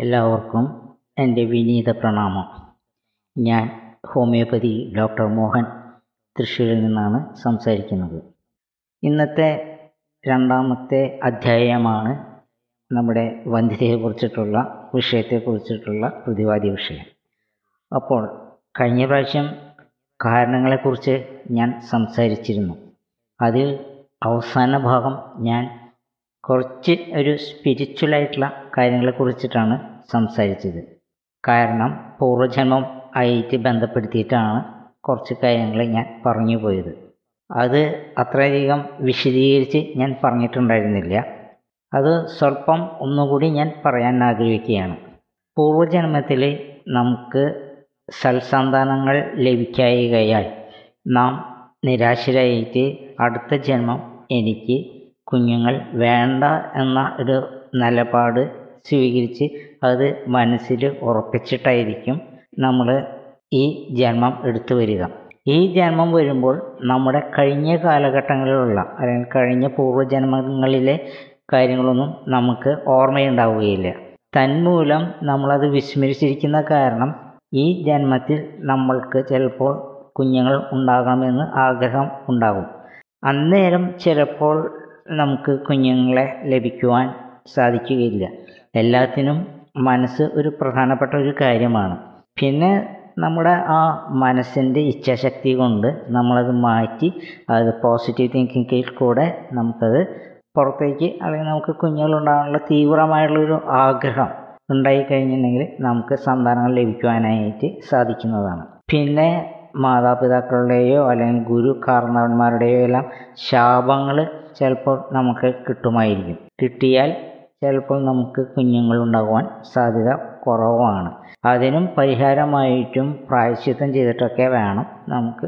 എല്ലാവർക്കും എന്റെ വിനീത പ്രണാമം. ഞാൻ ഹോമിയോപ്പതി ഡോക്ടർ മോഹൻ തൃശ്ശൂരിൽ നിന്നാണ് സംസാരിക്കുന്നത്. ഇന്നത്തെ രണ്ടാമത്തെ അധ്യായമാണ് നമ്മുടെ വന്ധ്യതയെക്കുറിച്ചിട്ടുള്ള വിഷയത്തെക്കുറിച്ചിട്ടുള്ള പ്രതിവാദി വിഷയം. അപ്പോൾ കഴിഞ്ഞ പ്രാവശ്യം കാരണങ്ങളെക്കുറിച്ച് ഞാൻ സംസാരിച്ചിരുന്നു. അതിൽ അവസാന ഭാഗം ഞാൻ കുറച്ച് ഒരു സ്പിരിച്വലായിട്ടുള്ള കാര്യങ്ങളെക്കുറിച്ചിട്ടാണ് സംസാരിച്ചത്. കാരണം പൂർവജന്മം ആയിട്ട് ബന്ധപ്പെടുത്തിയിട്ടാണ് കുറച്ച് കാര്യങ്ങൾ ഞാൻ പറഞ്ഞു പോയത്. അത് അത്രയധികം വിശദീകരിച്ച് ഞാൻ പറഞ്ഞിട്ടുണ്ടായിരുന്നില്ല. അത് സ്വല്പം ഒന്നുകൂടി ഞാൻ പറയാൻ ആഗ്രഹിക്കുകയാണ്. പൂർവജന്മത്തിൽ നമുക്ക് സൽസന്താനങ്ങൾ ലഭിക്കായികയാൽ നാം നിരാശരായിട്ട് അടുത്ത ജന്മം എനിക്ക് കുഞ്ഞുങ്ങൾ വേണ്ട എന്ന ഒരു നിലപാട് സ്വീകരിച്ച് അത് മനസ്സിൽ ഉറപ്പിച്ചിട്ടായിരിക്കും നമ്മൾ ഈ ജന്മം എടുത്തു വരിക. ഈ ജന്മം വരുമ്പോൾ നമ്മുടെ കഴിഞ്ഞ കാലഘട്ടങ്ങളിലുള്ള അല്ലെങ്കിൽ കഴിഞ്ഞ പൂർവജന്മങ്ങളിലെ കാര്യങ്ങളൊന്നും നമുക്ക് ഓർമ്മയുണ്ടാവുകയില്ല. തന്മൂലം നമ്മളത് വിസ്മരിച്ചിരിക്കുന്ന കാരണം ഈ ജന്മത്തിൽ നമ്മൾക്ക് ചിലപ്പോൾ കുഞ്ഞുങ്ങൾ ഉണ്ടാകണമെന്ന് ആഗ്രഹം ഉണ്ടാകും. അന്നേരം ചിലപ്പോൾ നമുക്ക് കുഞ്ഞുങ്ങളെ ലഭിക്കുവാൻ സാധിക്കുകയില്ല. എല്ലാത്തിനും മനസ്സ് ഒരു പ്രധാനപ്പെട്ട ഒരു കാര്യമാണ്. പിന്നെ നമ്മുടെ ആ മനസ്സിന്റെ ഇച്ഛാശക്തി കൊണ്ട് നമ്മളത് മാറ്റി അത് പോസിറ്റീവ് തിങ്കിങ്ങിൽ കൂടെ നമുക്കത് പുറത്തേക്ക് അല്ലെങ്കിൽ നമുക്ക് കുഞ്ഞുങ്ങളുണ്ടാകാനുള്ള തീവ്രമായിട്ടുള്ളൊരു ആഗ്രഹം ഉണ്ടായി കഴിഞ്ഞിട്ടുണ്ടെങ്കിൽ നമുക്ക് സന്താനങ്ങൾ ലഭിക്കുവാനായിട്ട് സാധിക്കുന്നതാണ്. പിന്നെ മാതാപിതാക്കളുടെയോ അല്ലെങ്കിൽ ഗുരു കാരണവന്മാരുടെയോ എല്ലാം ശാപങ്ങൾ ചിലപ്പോൾ നമുക്ക് കിട്ടുമായിരിക്കും. കിട്ടിയാൽ ചിലപ്പോൾ നമുക്ക് കുഞ്ഞുങ്ങൾ ഉണ്ടാകുവാൻ സാധ്യത കുറവാണ്. അതിനും പരിഹാരമായിട്ടും പ്രായശ്ചിത്തം ചെയ്തിട്ടൊക്കെ വേണം നമുക്ക്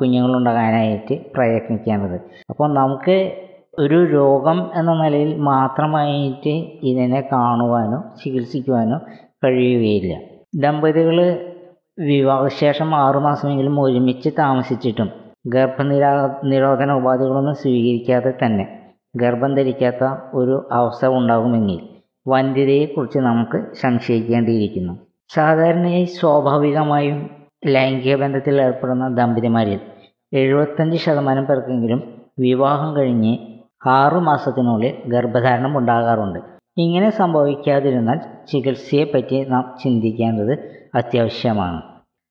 കുഞ്ഞുങ്ങളുണ്ടാകാനായിട്ട് പ്രയത്നിക്കേണ്ടത്. അപ്പോൾ നമുക്ക് ഒരു രോഗം എന്ന നിലയിൽ മാത്രമായിട്ട് ഇതിനെ കാണുവാനോ ചികിത്സിക്കുവാനോ കഴിയുകയില്ല. ദമ്പതികൾ വിവാഹശേഷം ആറുമാസമെങ്കിലും ഒരുമിച്ച് താമസിച്ചിട്ടും ഗർഭനിരാ നിരോധന ഉപാധികളൊന്നും സ്വീകരിക്കാതെ തന്നെ ഗർഭം ധരിക്കാത്ത ഒരു അവസ്ഥ ഉണ്ടാകുമെങ്കിൽ വന്ധ്യതയെക്കുറിച്ച് നമുക്ക് സംശയിക്കേണ്ടിയിരിക്കുന്നു. സാധാരണയായി സ്വാഭാവികമായും ലൈംഗിക ബന്ധത്തിൽ ഏർപ്പെടുന്ന ദമ്പതിമാരിൽ എഴുപത്തഞ്ച് ശതമാനം പേർക്കെങ്കിലും വിവാഹം കഴിഞ്ഞ് ആറു മാസത്തിനുള്ളിൽ ഗർഭധാരണം ഉണ്ടാകാറുണ്ട്. ഇങ്ങനെ സംഭവിക്കാതിരുന്നാൽ ചികിത്സയെപ്പറ്റി നാം ചിന്തിക്കേണ്ടത് അത്യാവശ്യമാണ്.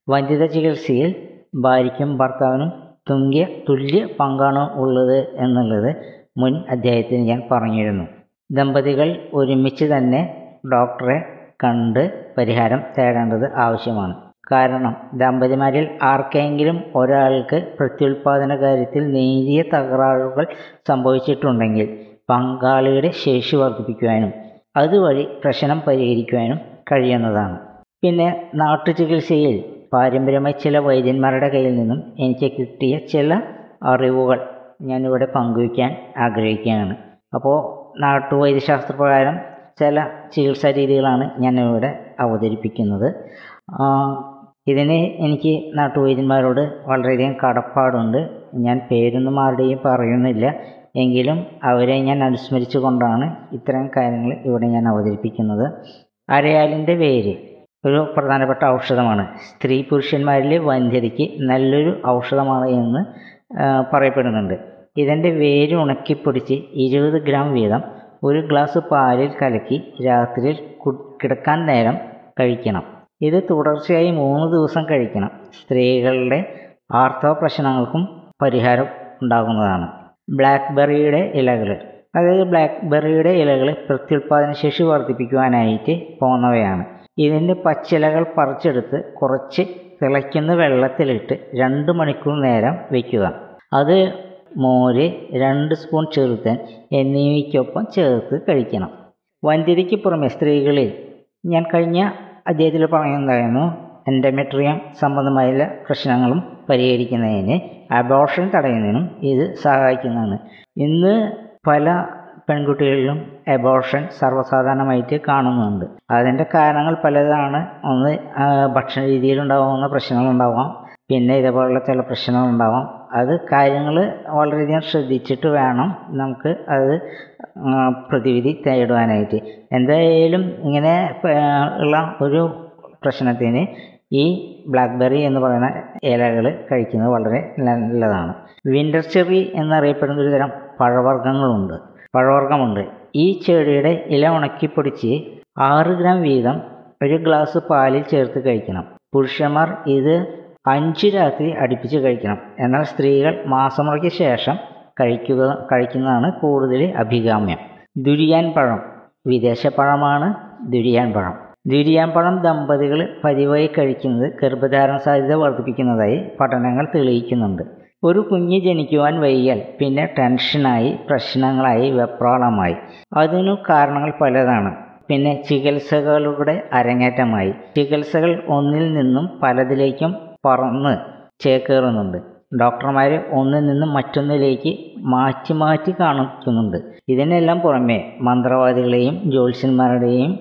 വന്ധ്യത ചികിത്സയിൽ ഭാര്യയ്ക്കും ഭർത്താവിനും തുല്യ തുല്യ പങ്കാണ് ഉള്ളത് എന്നുള്ളത് മുൻ അധ്യായത്തിൽ ഞാൻ പറഞ്ഞിരുന്നു. ദമ്പതികൾ ഒരുമിച്ച് തന്നെ ഡോക്ടറെ കണ്ട് പരിഹാരം തേടേണ്ടത് ആവശ്യമാണ്. കാരണം ദമ്പതിമാരിൽ ആർക്കെങ്കിലും ഒരാൾക്ക് പ്രത്യുൽപാദന കാര്യത്തിൽ നേരിയ തകരാറുകൾ സംഭവിച്ചിട്ടുണ്ടെങ്കിൽ പങ്കാളിയുടെ ശേഷി വർദ്ധിപ്പിക്കുവാനും അതുവഴി പ്രശ്നം പരിഹരിക്കുവാനും കഴിയുന്നതാണ്. പിന്നെ നാട്ടുചികിത്സയിൽ പാരമ്പര്യമായി ചില വൈദ്യന്മാരുടെ കയ്യിൽ നിന്നും എനിക്ക് കിട്ടിയ ചില അറിവുകൾ. ഞാനിവിടെ പങ്കുവയ്ക്കാൻ ആഗ്രഹിക്കുകയാണ്. അപ്പോൾ നാട്ടുവൈദ്യശാസ്ത്രപ്രകാരം ചില ചികിത്സാ രീതികളാണ് ഞാനിവിടെ അവതരിപ്പിക്കുന്നത്. ഇതിന് എനിക്ക് നാട്ടുവൈദ്യന്മാരോട് വളരെയധികം കടപ്പാടുണ്ട്. ഞാൻ പേരൊന്നും ആരുടെയും പറയുന്നില്ല. എങ്കിലും അവരെ ഞാൻ അനുസ്മരിച്ചു കൊണ്ടാണ് ഇത്തരം കാര്യങ്ങൾ ഇവിടെ ഞാൻ അവതരിപ്പിക്കുന്നത്. അരയാലിന്റെ വേര് ഒരു പ്രധാനപ്പെട്ട ഔഷധമാണ്. സ്ത്രീ പുരുഷന്മാരിലെ വന്ധ്യതയ്ക്ക് നല്ലൊരു ഔഷധമാണ് എന്ന് പറയപ്പെടുന്നുണ്ട്. ഇതിന്റെ വേര് ഉണക്കിപ്പൊടിച്ച് ഇരുപത് ഗ്രാം വീതം ഒരു ഗ്ലാസ് പാലിൽ കലക്കി രാത്രിയിൽ കിടക്കാൻ നേരം കഴിക്കണം. ഇത് തുടർച്ചയായി മൂന്ന് ദിവസം കഴിക്കണം. സ്ത്രീകളുടെ ആർത്തവ പ്രശ്നങ്ങൾക്കും പരിഹാരം ഉണ്ടാകുന്നതാണ്. ബ്ലാക്ക് ബെറിയുടെ ഇലകൾ അതായത് ബ്ലാക്ക് ബെറിയുടെ ഇലകൾ പ്രത്യുൽപാദന ശേഷി വർദ്ധിപ്പിക്കുവാനായിട്ട് പോകുന്നവയാണ്. ഇതിന്റെ പച്ചിലകൾ പറിച്ചെടുത്ത് കുറച്ച് തിളയ്ക്കുന്ന വെള്ളത്തിലിട്ട് രണ്ട് മണിക്കൂർ നേരം വയ്ക്കുക അത് മോര് രണ്ട് സ്പൂൺ ചെറുത്തൻ എന്നിവയ്ക്കൊപ്പം ചേർത്ത് കഴിക്കണം. വന്ധ്യതയ്ക്ക് പുറമെ സ്ത്രീകളിൽ ഞാൻ കഴിഞ്ഞ അധ്യായത്തിൽ പറയുന്നതായിരുന്നു എൻഡമെട്രിയം സംബന്ധമായ പ്രശ്നങ്ങളും പരിഹരിക്കുന്നതിന് അബോർഷൻ തടയുന്നതിനും ഇത് സഹായിക്കുന്നതാണ്. ഇന്ന് പല പെൺകുട്ടികളിലും എബോർഷൻ സർവസാധാരണമായിട്ട് കാണുന്നുണ്ട്. അതിന്റെ കാരണങ്ങൾ പലതാണ്. ഒന്ന് ഭക്ഷണ രീതിയിലുണ്ടാകുന്ന പ്രശ്നങ്ങളുണ്ടാവാം. പിന്നെ ഇതേപോലുള്ള ചില പ്രശ്നങ്ങളുണ്ടാവാം. അത് കാര്യങ്ങൾ വളരെയധികം ശ്രദ്ധിച്ചിട്ട് വേണം നമുക്ക് അത് പ്രതിവിധി തേടുവാനായിട്ട്. എന്തായാലും ഇങ്ങനെ ഉള്ള ഒരു പ്രശ്നത്തിന് ഈ ബ്ലാക്ക്ബെറി എന്ന് പറയുന്ന ഇലകൾ കഴിക്കുന്നത് വളരെ നല്ലതാണ്. വിന്റർ ചെറി എന്നറിയപ്പെടുന്ന ഒരു തരം പഴവർഗങ്ങളുണ്ട്. പഴവർഗമുണ്ട്. ഈ ചെടിയുടെ ഇല ഉണക്കിപ്പൊടിച്ച് ആറ് ഗ്രാം വീതം ഒരു ഗ്ലാസ് പാലിൽ ചേർത്ത് കഴിക്കണം. പുരുഷന്മാർ ഇത് അഞ്ച് രാത്രി അടുപ്പിച്ച് കഴിക്കണം. എന്നാൽ സ്ത്രീകൾ മാസമുറയ്ക്ക് ശേഷം കഴിക്കുക കഴിക്കുന്നതാണ് കൂടുതൽ അഭികാമ്യം. ദുരിയാൻ പഴം. വിദേശ പഴമാണ് ദുരിയാൻ പഴം. ദുരിയാൻ പഴം ദമ്പതികൾ പതിവായി കഴിക്കുന്നത് ഗർഭധാരണ സാധ്യത വർദ്ധിപ്പിക്കുന്നതായി പഠനങ്ങൾ തെളിയിക്കുന്നുണ്ട്. ഒരു കുഞ്ഞ് ജനിക്കുവാൻ വൈകിയാൽ പിന്നെ ടെൻഷനായി പ്രശ്നങ്ങളായി വെപ്രാളമായി. അതിനു കാരണങ്ങൾ പലതാണ്. പിന്നെ ചികിത്സകളുടെ അരങ്ങേറ്റമായി. ചികിത്സകൾ ഒന്നിൽ നിന്നും പലതിലേക്കും പറന്ന് ചേക്കേറുന്നുണ്ട്. ഡോക്ടർമാർ ഒന്നിൽ നിന്നും മറ്റൊന്നിലേക്ക് മാറ്റി മാറ്റി കാണിക്കുന്നുണ്ട്. ഇതിനെല്ലാം പുറമെ മന്ത്രവാദികളെയും ജ്യോത്സ്യന്മാരുടെയും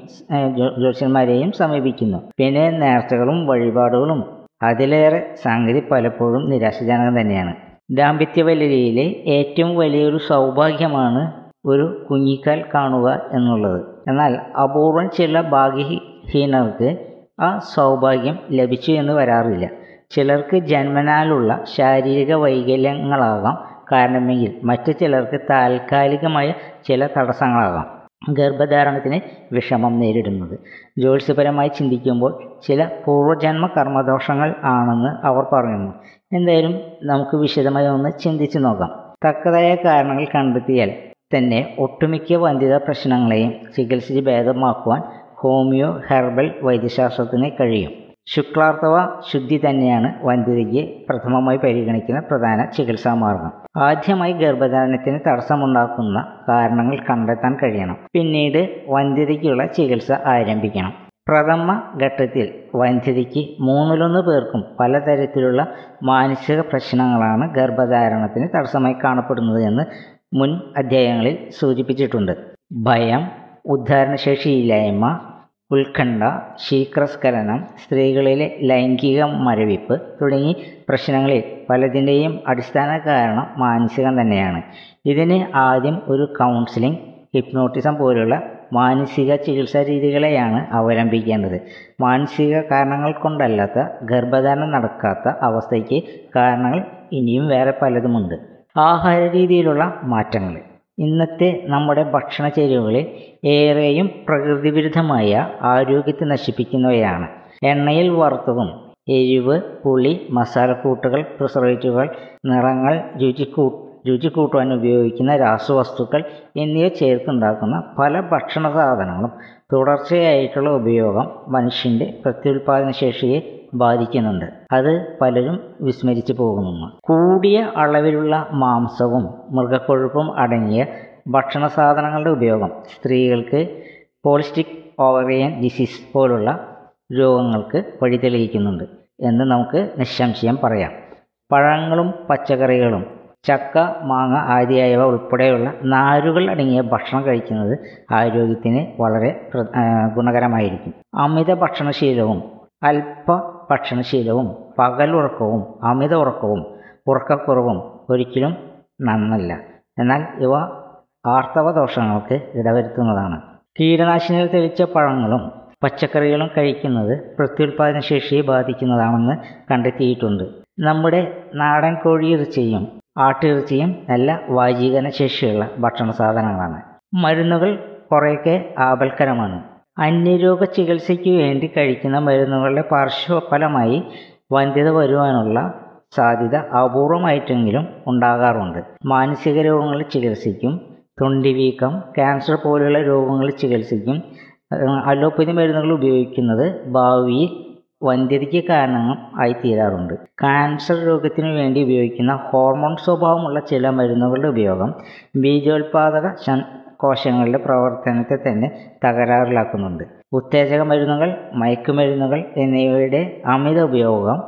ജ്യോത്സ്യന്മാരെയും സമീപിക്കുന്നു. പിന്നെ നേർച്ചകളും വഴിപാടുകളും അതിലേറെ സംഗതി പലപ്പോഴും നിരാശാജനകം തന്നെയാണ്. ദാമ്പത്യവലരിയിലെ ഏറ്റവും വലിയൊരു സൗഭാഗ്യമാണ് ഒരു കുഞ്ഞിക്കാൽ കാണുക എന്നുള്ളത്. എന്നാൽ അപൂർവം ചില ഭാഗ്യഹീനർക്ക് ആ സൗഭാഗ്യം ലഭിച്ചു എന്ന് വരാറില്ല. ചിലർക്ക് ജന്മനാലുള്ള ശാരീരിക വൈകല്യങ്ങളാകാം കാരണമെങ്കിൽ മറ്റു ചിലർക്ക് താൽക്കാലികമായ ചില തടസ്സങ്ങളാകാം. ഗർഭധാരണത്തിന് വിഷമം നേരിടുന്നത്. ജ്യോത്സ്യപരമായി ചിന്തിക്കുമ്പോൾ ചില പൂർവജന്മ കർമ്മദോഷങ്ങൾ ആണെന്ന് അവർ പറയുന്നു. എന്തായാലും നമുക്ക് വിശദമായി ഒന്ന് ചിന്തിച്ചു നോക്കാം. തക്കതായ കാരണങ്ങൾ കണ്ടെത്തിയാൽ തന്നെ ഒട്ടുമിക്ക വന്ധ്യത പ്രശ്നങ്ങളെയും ചികിത്സിച്ച് ഭേദമാക്കുവാൻ ഹോമിയോ ഹെർബൽ വൈദ്യശാസ്ത്രത്തിന് കഴിയും. ശുക്ലാർത്തവ ശുദ്ധി തന്നെയാണ് വന്ധ്യതയ്ക്ക് പ്രഥമമായി പരിഗണിക്കുന്ന പ്രധാന ചികിത്സാ മാർഗം. ആദ്യമായി ഗർഭധാരണത്തിന് തടസ്സമുണ്ടാക്കുന്ന കാരണങ്ങൾ കണ്ടെത്താൻ കഴിയണം. പിന്നീട് വന്ധ്യതയ്ക്കുള്ള ചികിത്സ ആരംഭിക്കണം. പ്രഥമ ഘട്ടത്തിൽ വന്ധ്യതയ്ക്ക് മൂന്നിലൊന്ന് പേർക്കും പലതരത്തിലുള്ള മാനസിക പ്രശ്നങ്ങളാണ് ഗർഭധാരണത്തിന് തടസ്സമായി കാണപ്പെടുന്നത് എന്ന് മുൻ അധ്യായങ്ങളിൽ സൂചിപ്പിച്ചിട്ടുണ്ട്. ഭയം ഉദ്ധാരണശേഷിയില്ലായ്മ ഉത്കണ്ഠ ശീഘ്രസ്ഖലനം സ്ത്രീകളിലെ ലൈംഗിക മരവിപ്പ് തുടങ്ങി പ്രശ്നങ്ങളിൽ പലതിന്റെയും അടിസ്ഥാന കാരണം മാനസികം തന്നെയാണ്. ഇതിന് ആദ്യം ഒരു കൗൺസിലിംഗ് ഹിപ്നോട്ടിസം പോലുള്ള മാനസിക ചികിത്സാ രീതികളെയാണ് അവലംബിക്കേണ്ടത്. മാനസിക കാരണങ്ങൾ കൊണ്ടല്ലാത്ത ഗർഭധാരണം നടക്കാത്ത അവസ്ഥയ്ക്ക് കാരണങ്ങൾ ഇനിയും വേറെ പലതുമുണ്ട്. ആഹാര രീതിയിലുള്ള മാറ്റങ്ങൾ. ഇന്നത്തെ നമ്മുടെ ഭക്ഷണ ചേരുവകളിൽ ഏറെയും പ്രകൃതിവിരുദ്ധമായ ആരോഗ്യത്തെ നശിപ്പിക്കുന്നവയാണ്. എണ്ണയിൽ വറുത്തതും എരിവ് പുളി മസാലക്കൂട്ടുകൾ പ്രിസർവേറ്റീവുകൾ നിറങ്ങൾ രുചിക്കൂ രുചി കൂട്ടുവാൻ ഉപയോഗിക്കുന്ന രാസവസ്തുക്കൾ എന്നിവ ചേർത്തുണ്ടാക്കുന്ന പല ഭക്ഷണ സാധനങ്ങളും തുടർച്ചയായിട്ടുള്ള ഉപയോഗം മനുഷ്യന്റെ പ്രത്യുൽപാദന ശേഷിയെ ബാധിക്കുന്നുണ്ട്. അത് പലരും വിസ്മരിച്ചു പോകുന്നു കൂടിയ അളവിലുള്ള മാംസവും മൃഗക്കൊഴുപ്പും അടങ്ങിയ ഭക്ഷണ സാധനങ്ങളുടെ ഉപയോഗം സ്ത്രീകൾക്ക് പോളിസ്റ്റിക് ഓവറിയൻ ഡിസീസ് പോലുള്ള രോഗങ്ങൾക്ക് വഴിതെളിയിക്കുന്നുണ്ട് എന്ന് നമുക്ക് നിസ്സംശയം പറയാം. പഴങ്ങളും പച്ചക്കറികളും ചക്ക മാങ്ങ ആദിയായവ ഉൾപ്പെടെയുള്ള നാരുകൾ അടങ്ങിയ ഭക്ഷണം കഴിക്കുന്നത് ആരോഗ്യത്തിന് വളരെ ഗുണകരമായിരിക്കും. അമിത ഭക്ഷണശീലവും അല്പ ഭക്ഷണശീലവും പകലുറക്കവും അമിത ഉറക്കവും ഉറക്കക്കുറവും ഒരിക്കലും നന്നല്ല. എന്നാൽ ഇവ ആർത്തവ ദോഷങ്ങൾക്ക് ഇടവരുത്തുന്നതാണ്. കീടനാശിനികൾ തെളിച്ച പഴങ്ങളും പച്ചക്കറികളും കഴിക്കുന്നത് പ്രത്യുൽപാദന ശേഷിയെ ബാധിക്കുന്നതാണെന്ന് കണ്ടെത്തിയിട്ടുണ്ട്. നമ്മുടെ നാടൻ കോഴിയിറച്ചിയും ആട്ടിറച്ചിയും നല്ല വാജീകരണ ശേഷിയുള്ള ഭക്ഷണ സാധനങ്ങളാണ് മരുന്നുകൾ കുറേയൊക്കെ ആപൽക്കരമാണ്. അന്യരോഗ ചികിത്സയ്ക്ക് വേണ്ടി കഴിക്കുന്ന മരുന്നുകളുടെ പാർശ്വഫലമായി വന്ധ്യത വരുവാനുള്ള സാധ്യത അപൂർവമായിട്ടെങ്കിലും ഉണ്ടാകാറുണ്ട്. മാനസിക രോഗങ്ങളുടെ ചികിത്സയ്ക്കും തൊണ്ടിവീക്കം ക്യാൻസർ പോലെയുള്ള രോഗങ്ങളുടെ ചികിത്സയ്ക്കും അലോപ്പതി മരുന്നുകൾ ഉപയോഗിക്കുന്നത് ഭാവിയിൽ വന്ധ്യതയ്ക്ക് കാരണങ്ങൾ ആയിത്തീരാറുണ്ട് കാൻസർ രോഗത്തിനു വേണ്ടി ഉപയോഗിക്കുന്ന ഹോർമോൺ സ്വഭാവമുള്ള ചില മരുന്നുകളുടെ ഉപയോഗം ബീജോത്പാദക കോശങ്ങളുടെ പ്രവർത്തനത്തെ തന്നെ തകരാറിലാക്കുന്നുണ്ട്. ഉത്തേജക മരുന്നുകൾ മയക്കുമരുന്നുകൾ എന്നിവയുടെ അമിത ഉപയോഗം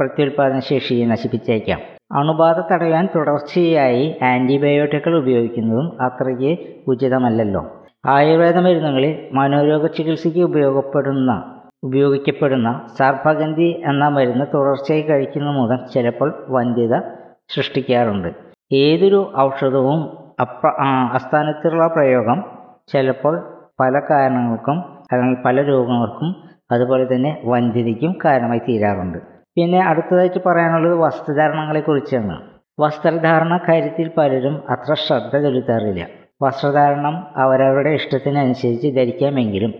പ്രത്യുൽപാദന ശേഷിയെ നശിപ്പിച്ചേക്കാം. അണുബാധ തടയാൻ തുടർച്ചയായി ആന്റിബയോട്ടിക്കുകൾ ഉപയോഗിക്കുന്നതും അത്രയ്ക്ക് ഉചിതമല്ലല്ലോ. ആയുർവേദ മരുന്നുകളിൽ മനോരോഗ ചികിത്സയ്ക്ക് ഉപയോഗപ്പെടുന്ന ഉപയോഗിക്കപ്പെടുന്ന സർപ്പഗന്ധി എന്ന മരുന്ന് തുടർച്ചയായി കഴിക്കുന്നത് മൂലം ചിലപ്പോൾ വന്ധ്യത സൃഷ്ടിക്കാറുണ്ട്. ഏതൊരു ഔഷധവും അപ്ര അസ്ഥാനത്തിലുള്ള പ്രയോഗം ചിലപ്പോൾ പല കാരണങ്ങൾക്കും അല്ലെങ്കിൽ പല രോഗങ്ങൾക്കും അതുപോലെ തന്നെ വന്ധ്യതയ്ക്കും കാരണമായി തീരാറുണ്ട്. പിന്നെ അടുത്തതായിട്ട് പറയാനുള്ളത് വസ്ത്രധാരണങ്ങളെക്കുറിച്ചാണ്. വസ്ത്രധാരണ കാര്യത്തിൽ പലരും അത്ര ശ്രദ്ധ ചെലുത്താറില്ല. വസ്ത്രധാരണം അവരവരുടെ ഇഷ്ടത്തിനനുസരിച്ച് ധരിക്കാമെങ്കിലും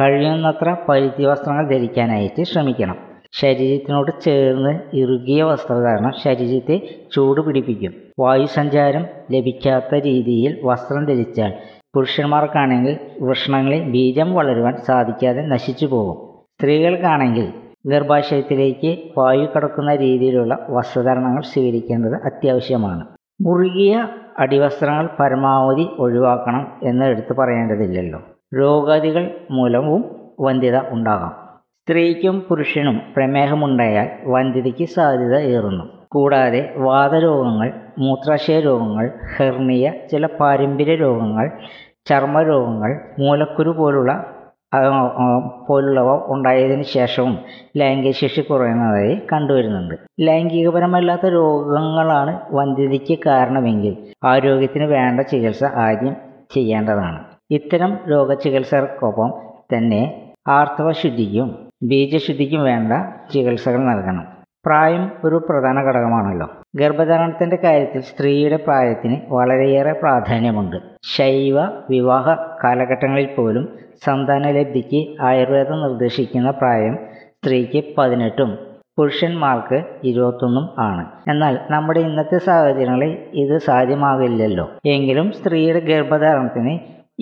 കഴിയുന്നത്ര പരുത്തി വസ്ത്രങ്ങൾ ധരിക്കാനായിട്ട് ശ്രമിക്കണം. ശരീരത്തിനോട് ചേർന്ന് ഇറുകിയ വസ്ത്രധാരണം ശരീരത്തെ ചൂട് പിടിപ്പിക്കും. വായുസഞ്ചാരം ലഭിക്കാത്ത രീതിയിൽ വസ്ത്രം ധരിച്ചാൽ പുരുഷന്മാർക്കാണെങ്കിൽ വൃഷണങ്ങളിൽ ബീജം വളരുവാൻ സാധിക്കാതെ നശിച്ചു പോകും. സ്ത്രീകൾക്കാണെങ്കിൽ ഗർഭാശയത്തിലേക്ക് വായു കടക്കുന്ന രീതിയിലുള്ള വസ്ത്രധാരണങ്ങൾ സ്വീകരിക്കേണ്ടത് അത്യാവശ്യമാണ്. മുറുകിയ അടിവസ്ത്രങ്ങൾ പരമാവധി ഒഴിവാക്കണം എന്ന് എടുത്തു പറയേണ്ടതില്ലല്ലോ. രോഗാദികൾ മൂലവും വന്ധ്യത ഉണ്ടാകാം. സ്ത്രീക്കും പുരുഷനും പ്രമേഹമുണ്ടായാൽ വന്ധ്യതയ്ക്ക് സാധ്യത ഏറുന്നു. കൂടാതെ വാതരോഗങ്ങൾ മൂത്രാശയ രോഗങ്ങൾ ഹെർണിയ ചില പാരമ്പര്യ രോഗങ്ങൾ ചർമ്മരോഗങ്ങൾ മൂലക്കുരു പോലുള്ള പോലുള്ളവ ഉണ്ടായതിന് ശേഷവും ലൈംഗികശേഷി കുറയുന്നതായി കണ്ടുവരുന്നുണ്ട്. ലൈംഗികപരമല്ലാത്ത രോഗങ്ങളാണ് വന്ധ്യതയ്ക്ക് കാരണമെങ്കിൽ ആരോഗ്യത്തിന് വേണ്ട ചികിത്സ ആദ്യം ചെയ്യേണ്ടതാണ്. ഇത്തരം രോഗചികിത്സകൾക്കൊപ്പം തന്നെ ആർത്തവശുദ്ധിക്കും ബീജശുദ്ധിക്കും വേണ്ട ചികിത്സകൾ നൽകണം. പ്രായം ഒരു പ്രധാന ഘടകമാണല്ലോ. ഗർഭധാരണത്തിന്റെ കാര്യത്തിൽ സ്ത്രീയുടെ പ്രായത്തിന് വളരെയേറെ പ്രാധാന്യമുണ്ട്. ശൈവ വിവാഹ കാലഘട്ടങ്ങളിൽ പോലും സന്താനലബ്ധിക്ക് ആയുർവേദം നിർദ്ദേശിക്കുന്ന പ്രായം സ്ത്രീക്ക് പതിനെട്ടും പുരുഷന്മാർക്ക് ഇരുപത്തൊന്നും ആണ്. എന്നാൽ നമ്മുടെ ഇന്നത്തെ സാഹചര്യങ്ങളിൽ ഇത് സാധ്യമാകില്ലല്ലോ. എങ്കിലും സ്ത്രീയുടെ ഗർഭധാരണത്തിന്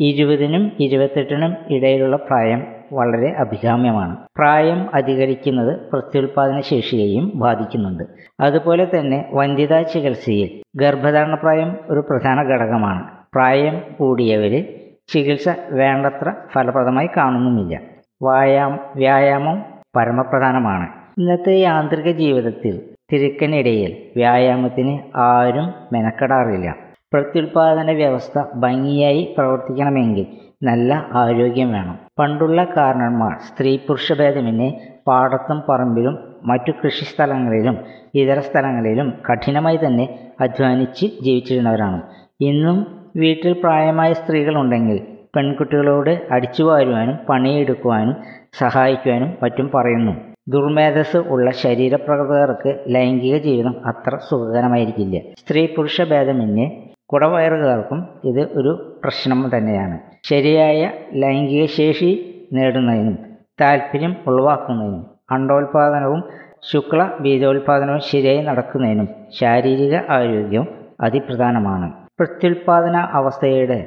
ഇരുപതിനും ഇരുപത്തെട്ടിനും ഇടയിലുള്ള പ്രായം വളരെ അഭികാമ്യമാണ്. പ്രായം അധികരിക്കുന്നത് പ്രത്യുൽപാദന ശേഷിയെയും ബാധിക്കുന്നുണ്ട്. അതുപോലെ തന്നെ വന്ധ്യതാ ചികിത്സയിൽ ഗർഭധാരണ പ്രായം ഒരു പ്രധാന ഘടകമാണ്. പ്രായം കൂടിയവരിൽ ചികിത്സ വേണ്ടത്ര ഫലപ്രദമായി കാണുന്നുമില്ല. വ്യായാമം വ്യായാമം പരമപ്രധാനമാണ്. ഇന്നത്തെ യാന്ത്രിക ജീവിതത്തിൽ തിരക്കിനിടയിൽ വ്യായാമത്തിന് ആരും മെനക്കെടാറില്ല. പ്രത്യുൽപാദന വ്യവസ്ഥ ഭംഗിയായി പ്രവർത്തിക്കണമെങ്കിൽ നല്ല ആരോഗ്യം വേണം. പണ്ടുള്ള കാരണന്മാർ സ്ത്രീ പുരുഷ ഭേദമന്യേ പാടത്തും പറമ്പിലും മറ്റു കൃഷിസ്ഥലങ്ങളിലും ഇതര സ്ഥലങ്ങളിലും കഠിനമായി തന്നെ അധ്വാനിച്ച് ജീവിച്ചിരുന്നവരാണ്. ഇന്നും വീട്ടിൽ പ്രായമായ സ്ത്രീകളുണ്ടെങ്കിൽ പെൺകുട്ടികളോട് അടിച്ചു വാരുവാനും പണിയെടുക്കുവാനും സഹായിക്കുവാനും മറ്റും പറയുന്നു. ദുർമേധസ് ഉള്ള ശരീരപ്രകൃതർക്ക് ലൈംഗിക ജീവിതം അത്ര സുഖകരമായിരിക്കില്ല. സ്ത്രീ പുരുഷ ഭേദമന്യേ കുടവയറുകാർക്കും ഇത് ഒരു പ്രശ്നം തന്നെയാണ്. ശരിയായ ലൈംഗിക ശേഷി നേടുന്നതിനും താല്പര്യം ഉളവാക്കുന്നതിനും അണ്ടോൽപാദനവും ശുക്ല ബീജോൽപാദനവും ശരിയായി നടക്കുന്നതിനും ശാരീരിക ആരോഗ്യം അതിപ്രധാനമാണ്. പ്രത്യുൽപാദന അവസ്ഥയുടെ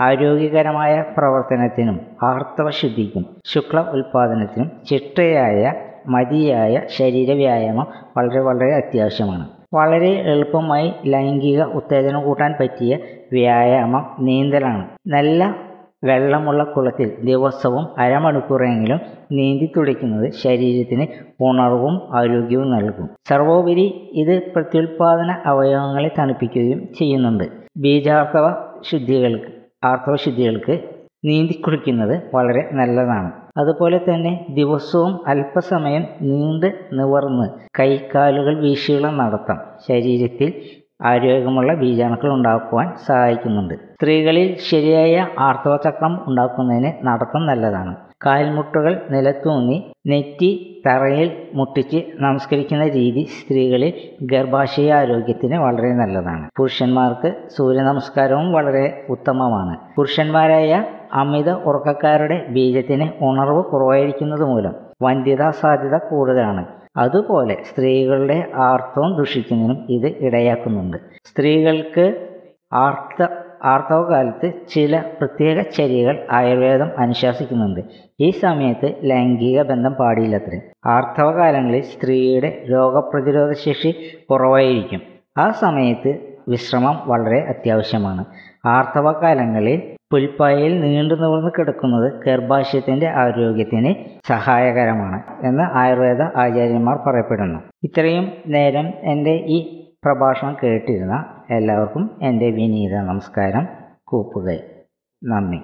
ആരോഗ്യകരമായ പ്രവർത്തനത്തിനും ആർത്തവശുദ്ധിക്കും ശുക്ല ഉൽപാദനത്തിനും ചിട്ടയായ മതിയായ ശരീരവ്യായാമം വളരെ വളരെ അത്യാവശ്യമാണ്. വളരെ എളുപ്പമായി ലൈംഗിക ഉത്തേജനം കൂട്ടാൻ പറ്റിയ വ്യായാമം നീന്തലാണ്. നല്ല വെള്ളമുള്ള കുളത്തിൽ ദിവസവും അരമണിക്കൂറെങ്കിലും നീന്തി തുടിക്കുന്നത് ശരീരത്തിന് ഉണർവും ആരോഗ്യവും നൽകും. സർവോപരി ഇത് പ്രത്യുൽപാദന അവയവങ്ങളെ തണുപ്പിക്കുകയും ചെയ്യുന്നുണ്ട്. ബീജാർത്തവ ശുദ്ധികൾക്ക് ആർത്തവ ശുദ്ധികൾക്ക് നീന്തി കുളിക്കുന്നത് വളരെ നല്ലതാണ്. അതുപോലെ തന്നെ ദിവസവും അല്പസമയം നീണ്ട് നിവർന്ന് കൈക്കാലുകൾ വീശിയുള്ള നടത്തം ശരീരത്തിൽ ആരോഗ്യമുള്ള ബീജാണുക്കൾ ഉണ്ടാക്കുവാൻ സഹായിക്കുന്നുണ്ട്. സ്ത്രീകളിൽ ശരിയായ ആർത്തവചക്രം ഉണ്ടാക്കുന്നതിന് നടത്തം നല്ലതാണ്. കാൽമുട്ടുകൾ നിലത്തൂന്നി നെറ്റി തറയിൽ മുട്ടിച്ച് നമസ്കരിക്കുന്ന രീതി സ്ത്രീകളിൽ ഗർഭാശയ ആരോഗ്യത്തിന് വളരെ നല്ലതാണ്. പുരുഷന്മാർക്ക് സൂര്യ നമസ്കാരവും വളരെ ഉത്തമമാണ്. പുരുഷന്മാരായ അമിത ഉറക്കക്കാരുടെ ബീജത്തിന് ഉണർവ് കുറവായിരിക്കുന്നത് മൂലം വന്ധ്യതാ സാധ്യത കൂടുതലാണ്. അതുപോലെ സ്ത്രീകളുടെ ആർത്തവം ദുഷിക്കുന്നതിനും ഇത് ഇടയാക്കുന്നുണ്ട്. സ്ത്രീകൾക്ക് ആർത്ത ആർത്തവകാലത്ത് ചില പ്രത്യേക ചര്യകൾ ആയുർവേദം അനുശാസിക്കുന്നുണ്ട്. ഈ സമയത്ത് ലൈംഗിക ബന്ധം പാടില്ലത്രേ ആർത്തവകാലങ്ങളിൽ സ്ത്രീയുടെ രോഗപ്രതിരോധ ശേഷി കുറവായിരിക്കും. ആ സമയത്ത് വിശ്രമം വളരെ അത്യാവശ്യമാണ്. ആർത്തവകാലങ്ങളിൽ പുൽപ്പായയിൽ നീണ്ടു നിവർന്ന് കിടക്കുന്നത് ഗർഭാശയത്തിന്റെ ആരോഗ്യത്തിന് സഹായകരമാണ് എന്ന് ആയുർവേദ ആചാര്യന്മാർ പറയപ്പെടുന്നു. ഇത്രയും നേരം എന്റെ ഈ പ്രഭാഷണം കേട്ടിരുന്ന എല്ലാവർക്കും എന്റെ വിനീത നമസ്കാരം. കൂപ്പുകൈ നന്ദി.